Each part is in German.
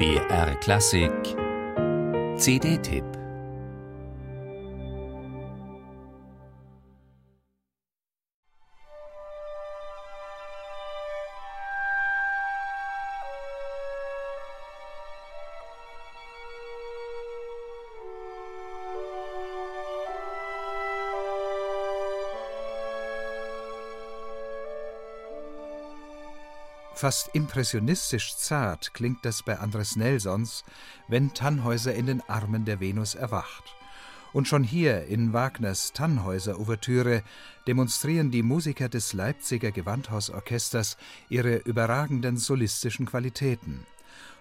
BR Klassik. CD-Tipp Fast impressionistisch zart klingt das bei Andres Nelsons, wenn Tannhäuser in den Armen der Venus erwacht. Und schon hier in Wagners Tannhäuser-Ouvertüre demonstrieren die Musiker des Leipziger Gewandhausorchesters ihre überragenden solistischen Qualitäten.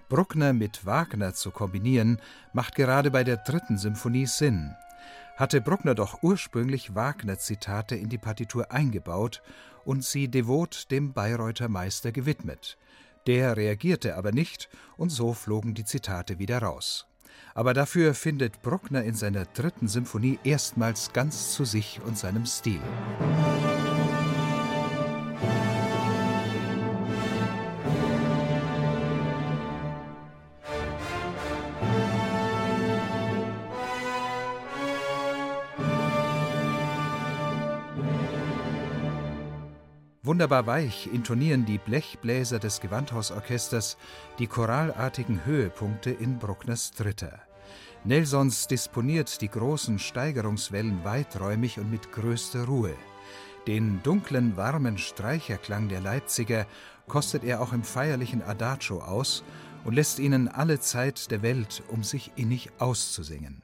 Bruckner mit Wagner zu kombinieren, macht gerade bei der dritten Symphonie Sinn hatte Bruckner doch ursprünglich Wagner-Zitate in die Partitur eingebaut und sie devot dem Bayreuther Meister gewidmet. Der reagierte aber nicht, und so flogen die Zitate wieder raus. Aber dafür findet Bruckner in seiner dritten Symphonie erstmals ganz zu sich und seinem Stil. Wunderbar weich intonieren die Blechbläser des Gewandhausorchesters die choralartigen Höhepunkte in Bruckners Dritter. Nelsons disponiert die großen Steigerungswellen weiträumig und mit größter Ruhe. Den dunklen, warmen Streicherklang der Leipziger kostet er auch im feierlichen Adagio aus und lässt ihnen alle Zeit der Welt, um sich innig auszusingen.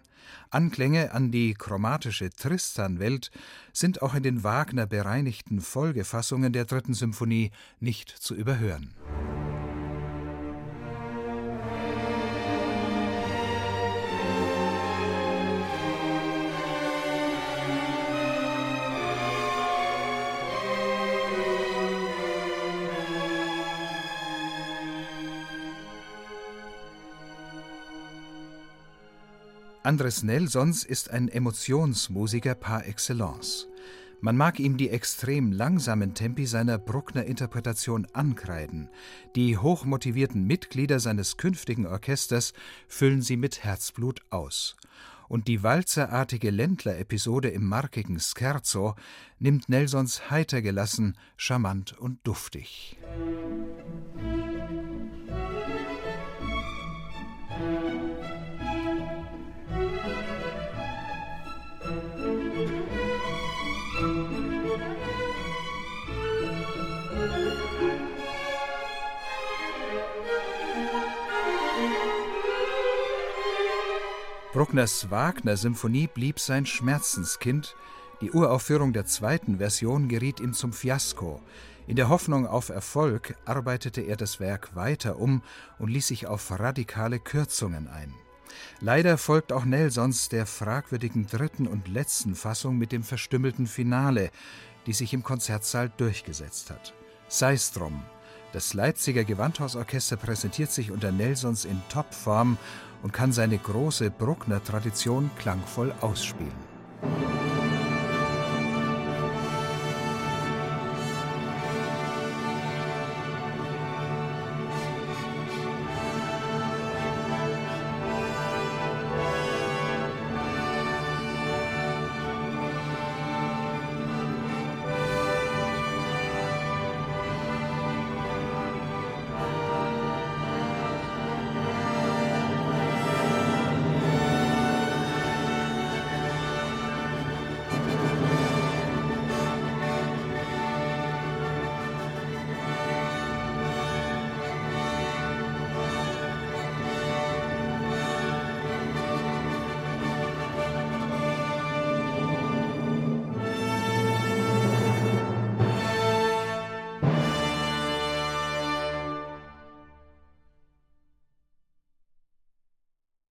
Anklänge an die chromatische Tristan-Welt sind auch in den Wagner bereinigten Folgefassungen der dritten Symphonie nicht zu überhören. Andres Nelsons ist ein Emotionsmusiker par excellence. Man mag ihm die extrem langsamen Tempi seiner Bruckner-Interpretation ankreiden. Die hochmotivierten Mitglieder seines künftigen Orchesters füllen sie mit Herzblut aus. Und die walzerartige Ländler-Episode im markigen Scherzo nimmt Nelsons heiter gelassen, charmant und duftig. Bruckners Wagner-Symphonie blieb sein Schmerzenskind. Die Uraufführung der zweiten Version geriet ihm zum Fiasko. In der Hoffnung auf Erfolg arbeitete er das Werk weiter um und ließ sich auf radikale Kürzungen ein. Leider folgt auch Nelsons der fragwürdigen dritten und letzten Fassung mit dem verstümmelten Finale, die sich im Konzertsaal durchgesetzt hat. Sei's drum. Das Leipziger Gewandhausorchester präsentiert sich unter Nelsons in Topform und kann seine große Bruckner-Tradition klangvoll ausspielen.